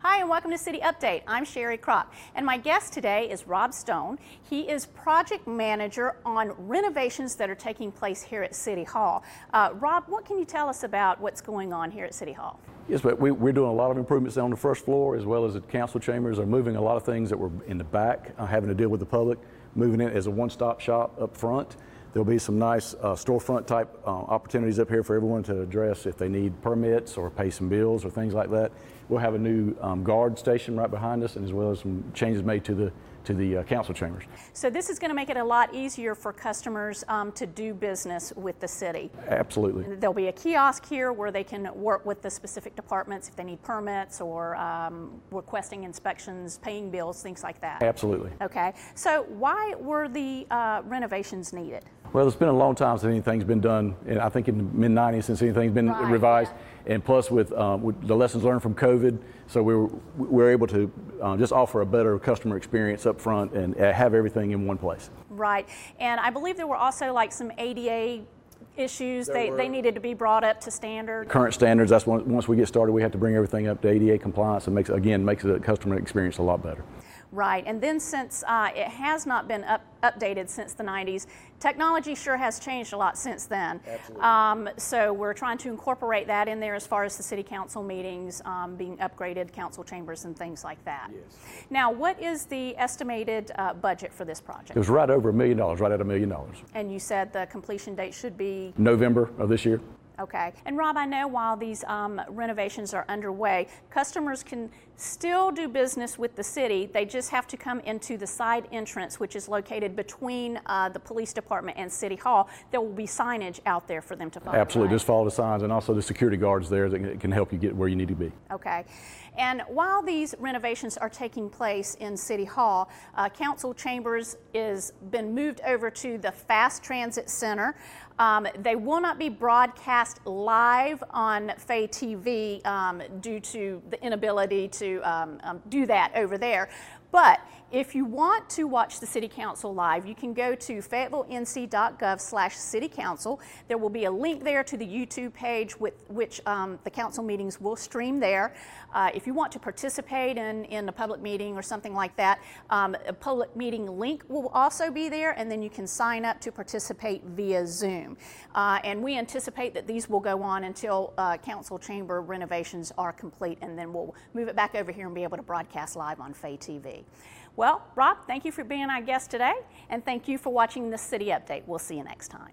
Hi, and welcome to City Update. I'm Sherry Crop, and my guest today is Rob Stone. He is project manager on renovations that are taking place here at City Hall. Uh, Rob, what can you tell us about what's going on here at City Hall? Yes, but we, we're doing a lot of improvements on the first floor as well as the council chambers. Are moving a lot of things that were in the back, uh, having to deal with the public, moving it as a one-stop shop up front. There'll be some nice uh, storefront type uh, opportunities up here for everyone to address if they need permits or pay some bills or things like that. We'll have a new um, guard station right behind us, and as well as some changes made to the to the uh, council chambers. So this is going to make it a lot easier for customers um, to do business with the city. Absolutely. There'll be a kiosk here where they can work with the specific departments if they need permits or um, requesting inspections, paying bills, things like that. Absolutely. Okay. So why were the uh, renovations needed? Well, it's been a long time since anything's been done, and I think in the mid 90s since anything's been Right, revised. yeah. And plus, with, um, with the lessons learned from COVID, so we were, we were able to uh, just offer a better customer experience up front and uh, have everything in one place. Right. And I believe there were also like some ADA issues. They, were. they needed to be brought up to standard. Current standards, that's one, once we get started, we have to bring everything up to ADA compliance and makes, again, makes the customer experience a lot better. Right. And then since uh, it has not been up, updated since the 90s, technology sure has changed a lot since then. Absolutely. Um, so we're trying to incorporate that in there as far as the city council meetings um, being upgraded, council chambers, and things like that. Yes. Now, what is the estimated uh, budget for this project? It was right over a million dollars, right at a million dollars. And you said the completion date should be November of this year. Okay. And Rob, I know while these um, renovations are underway, customers can still do business with the city. They just have to come into the side entrance, which is located between uh, the police department and City Hall. There will be signage out there for them to follow. Absolutely, right? just follow the signs and also the security guards there that can- can help you get where you need to be. Okay. And while these renovations are taking place in City Hall, uh, Council Chambers is been moved over to the Fast Transit Center. Um, they will not be broadcast live on Fay TV um, due to the inability to um, um, do that over there. But if you want to watch the City Council live, you can go to fayettevillenc.gov slash city council. There will be a link there to the YouTube page with which um, the council meetings will stream there. Uh, if you want to participate in, in a public meeting or something like that, um, a public meeting link will also be there, and then you can sign up to participate via Zoom. Uh, and we anticipate that these will go on until uh, council chamber renovations are complete, and then we'll move it back over here and be able to broadcast live on Fay TV. Well, Rob, thank you for being our guest today, and thank you for watching the City Update. We'll see you next time.